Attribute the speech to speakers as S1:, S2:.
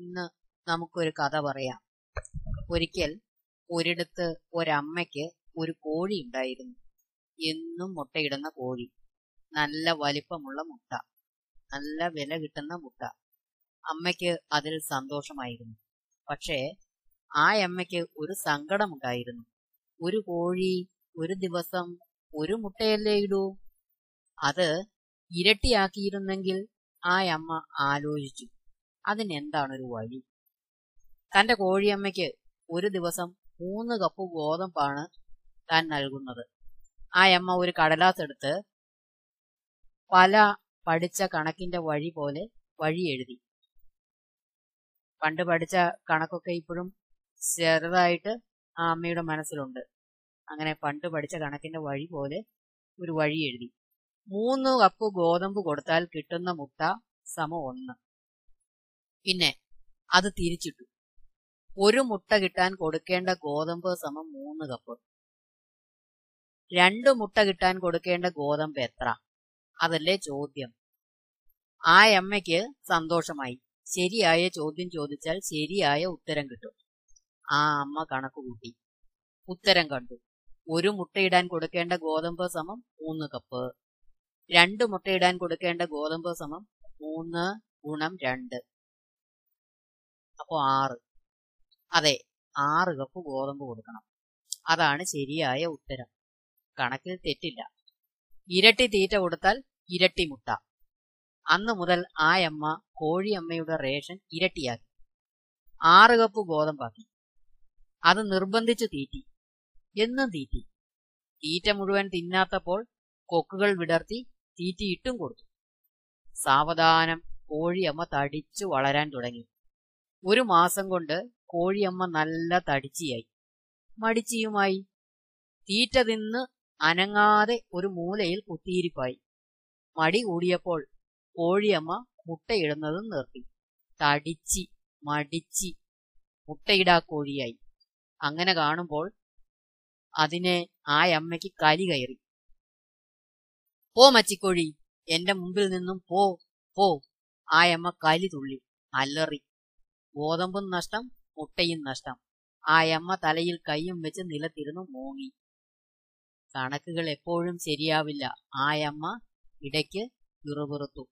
S1: ഇന്ന് നമുക്കൊരു കഥ പറയാം. ഒരിക്കൽ ഒരിടത്ത് ഒരമ്മയ്ക്ക് ഒരു കോഴി ഉണ്ടായിരുന്നു. എന്നും മുട്ടയിടുന്ന കോഴി. നല്ല വലിപ്പമുള്ള മുട്ട. നല്ല വില കിട്ടുന്ന മുട്ട. അമ്മയ്ക്ക് അതിൽ സന്തോഷമായിരുന്നു. പക്ഷേ ആ അമ്മയ്ക്ക് ഒരു സങ്കടമുണ്ടായിരുന്നു. ഒരു കോഴി ഒരു ദിവസം ഒരു മുട്ടയല്ലേ ഇടൂ? അത് ഇരട്ടിയാക്കിയിരുന്നെങ്കിൽ ആ അമ്മ ആലോചിച്ചു. അതിനെന്താണൊരു വഴി? തന്റെ കോഴിയമ്മയ്ക്ക് ഒരു ദിവസം മൂന്ന് കപ്പ് ഗോതമ്പാണ് താൻ നൽകുന്നത്. ആ അമ്മ ഒരു കടലാസെടുത്ത് പല പഠിച്ച കണക്കിന്റെ വഴി പോലെ വഴി എഴുതി. പണ്ട് പഠിച്ച കണക്കൊക്കെ ഇപ്പോഴും ചെറുതായിട്ട് ആ അമ്മയുടെ മനസ്സിലുണ്ട്. അങ്ങനെ പണ്ട് പഠിച്ച കണക്കിന്റെ വഴി പോലെ ഒരു വഴി എഴുതി. മൂന്ന് കപ്പ് ഗോതമ്പ് കൊടുത്താൽ കിട്ടുന്ന മുട്ട സമ ഒന്ന്. പിന്നെ അത് തിരിച്ചിട്ടു. ഒരു മുട്ട കിട്ടാൻ കൊടുക്കേണ്ട ഗോതമ്പ് സമം മൂന്ന് കപ്പ് രണ്ട് മുട്ട കിട്ടാൻ കൊടുക്കേണ്ട ഗോതമ്പ് എത്ര? അതല്ലേ ചോദ്യം. ആ അമ്മയ്ക്ക് സന്തോഷമായി. ശരിയായ ചോദ്യം ചോദിച്ചാൽ ശരിയായ ഉത്തരം കിട്ടും. ആ അമ്മ കണക്ക് കൂട്ടി. ഉത്തരം കണ്ടു. ഒരു മുട്ടയിടാൻ കൊടുക്കേണ്ട ഗോതമ്പ് സമം മൂന്ന് കപ്പ് രണ്ട് മുട്ടയിടാൻ കൊടുക്കേണ്ട ഗോതമ്പ് സമം മൂന്ന് ഗുണം രണ്ട്. അപ്പോ ആറ്. അതെ ആറ് കപ്പ് ഗോതമ്പ് കൊടുക്കണം. അതാണ് ശരിയായ ഉത്തരം. കണക്കിൽ തെറ്റില്ല. ഇരട്ടി തീറ്റ കൊടുത്താൽ ഇരട്ടി മുട്ട. അന്ന് മുതൽ ആ അമ്മ കോഴിയമ്മയുടെ റേഷൻ ഇരട്ടിയാക്കി. ആറ് കപ്പ് ഗോതമ്പാക്കി. അത് നിർബന്ധിച്ചു തീറ്റി. എന്നും തീറ്റി. തീറ്റ മുഴുവൻ തിന്നാത്തപ്പോൾ കൊക്കുകൾ വിടർത്തി തീറ്റിയിട്ടും കൊടുത്തു. സാവധാനം കോഴിയമ്മ തടിച്ചു വളരാൻ തുടങ്ങി. ഒരു മാസം കൊണ്ട് കോഴിയമ്മ നല്ല തടിച്ചിയായി. മടിച്ചിയുമായി. തീറ്റ തിന്ന് അനങ്ങാതെ ഒരു മൂലയിൽ കുത്തിയിരിപ്പായി. മടി കൂടിയപ്പോൾ കോഴിയമ്മ മുട്ടയിടുന്നതും നിർത്തി. തടിച്ചി മടിച്ചി മുട്ടയിടാ കോഴിയായി. അങ്ങനെ കാണുമ്പോൾ അതിനെ ആ അമ്മയ്ക്ക് കലി കയറി. പോ മച്ചിക്കോഴി എന്റെ മുമ്പിൽ നിന്നും പോ പോ. ആ അമ്മ കലി തുള്ളി അലറി. ഗോതമ്പും നഷ്ടം മുട്ടയും നഷ്ടം. ആ അമ്മ തലയിൽ കൈയും വെച്ച് നിലത്തിരുന്നു മൂങ്ങി. കണക്കുകൾ എപ്പോഴും ശരിയാവില്ല. ആ അമ്മ ഇടയ്ക്ക് പിറുപിറുത്തു.